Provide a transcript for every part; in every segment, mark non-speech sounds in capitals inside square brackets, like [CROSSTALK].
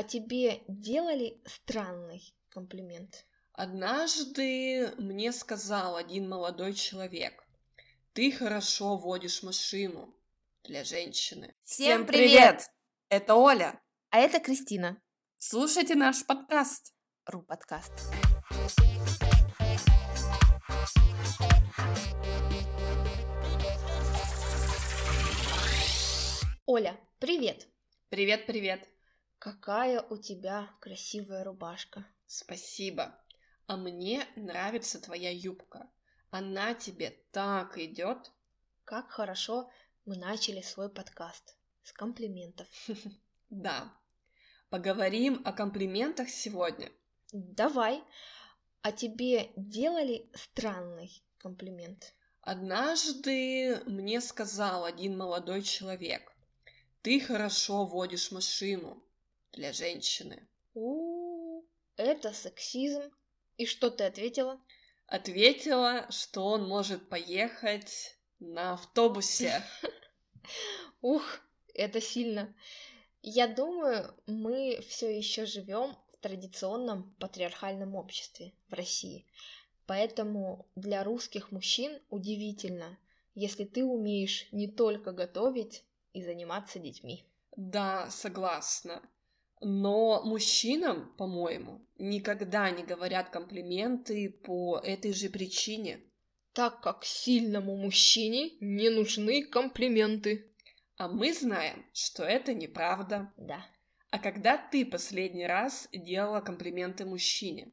А тебе делали странный комплимент? Однажды мне сказал один молодой человек, ты хорошо водишь машину для женщины. Всем привет! Это Оля. А это Кристина. Слушайте наш подкаст. Ру подкаст. Оля, привет! Привет, привет. Какая у тебя красивая рубашка. Спасибо. А мне нравится твоя юбка. Она тебе так идет. Как хорошо мы начали свой подкаст с комплиментов. [LAUGHS] Да. Поговорим о комплиментах сегодня. Давай. А тебе делали странный комплимент? Однажды мне сказал один молодой человек, ты хорошо водишь машину для женщины. У, это сексизм. И что ты ответила? Ответила, что он может поехать на автобусе. [LAUGHS] Ух, это сильно. Я думаю, мы все еще живем в традиционном патриархальном обществе в России. Поэтому для русских мужчин удивительно, если ты умеешь не только готовить и заниматься детьми. Да, согласна. Но мужчинам, по-моему, никогда не говорят комплименты по этой же причине. Так как сильному мужчине не нужны комплименты. А мы знаем, что это неправда. Да. А когда ты последний раз делала комплименты мужчине?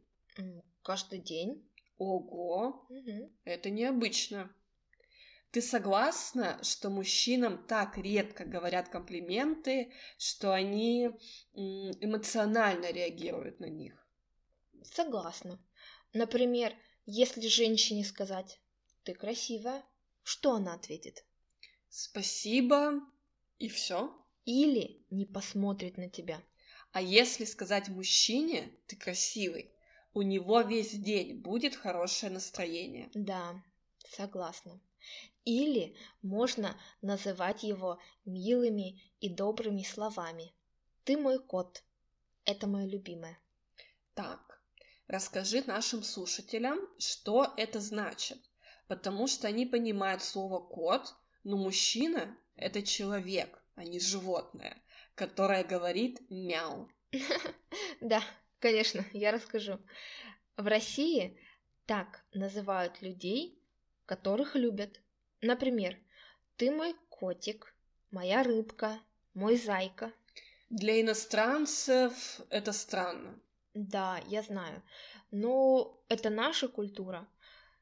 Каждый день. Ого, Угу. это необычно. Ты согласна, что мужчинам так редко говорят комплименты, что они эмоционально реагируют на них? Согласна. Например, если женщине сказать «ты красивая», что она ответит? Спасибо, и все. Или не посмотрит на тебя. А если сказать мужчине «ты красивый», у него весь день будет хорошее настроение. Да, согласна. Или можно называть его милыми и добрыми словами. Ты мой кот. Это мое любимое. Так, расскажи нашим слушателям, что это значит, потому что они понимают слово кот, но мужчина это человек, а не животное, которое говорит мяу. [LAUGHS] Да, конечно, я расскажу. В России так называют людей, которых любят. Например, ты мой котик, моя рыбка, мой зайка. Для иностранцев это странно. Да, я знаю. Но это наша культура.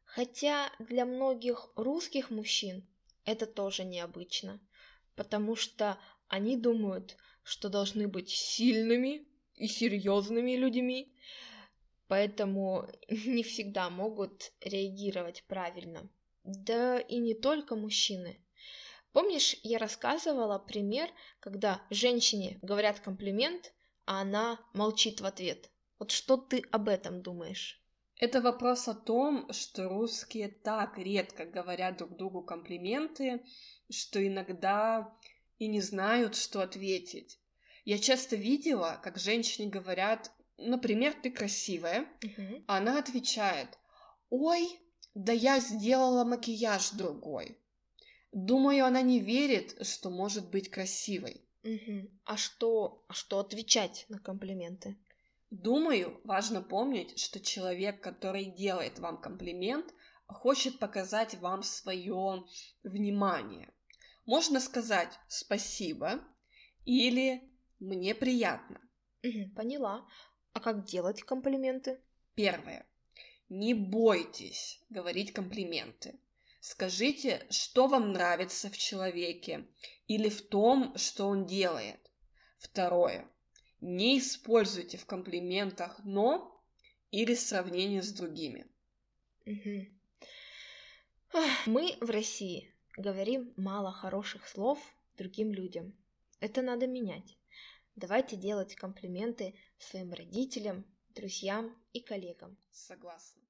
Хотя для многих русских мужчин это тоже необычно, потому что они думают, что должны быть сильными и серьезными людьми, поэтому [LAUGHS] не всегда могут реагировать правильно. Да и не только мужчины. Помнишь, я рассказывала пример, когда женщине говорят комплимент, а она молчит в ответ. Вот что ты об этом думаешь? Это вопрос о том, что русские так редко говорят друг другу комплименты, что иногда и не знают, что ответить. Я часто видела, как женщине говорят, например, ты красивая, Мгм. а она отвечает, ой, да я сделала макияж другой. Думаю, она не верит, что может быть красивой. Мгм. А что, а что отвечать на комплименты? Думаю, важно помнить, что человек, который делает вам комплимент, хочет показать вам свое внимание. Можно сказать спасибо или мне приятно. Мгм, Поняла. А как делать комплименты? Первое. Не бойтесь говорить комплименты. Скажите, что вам нравится в человеке или в том, что он делает. Второе. Не используйте в комплиментах «но» или сравнение с другими. Мы в России говорим мало хороших слов другим людям. Это надо менять. Давайте делать комплименты своим родителям, друзьям и коллегам. Согласна.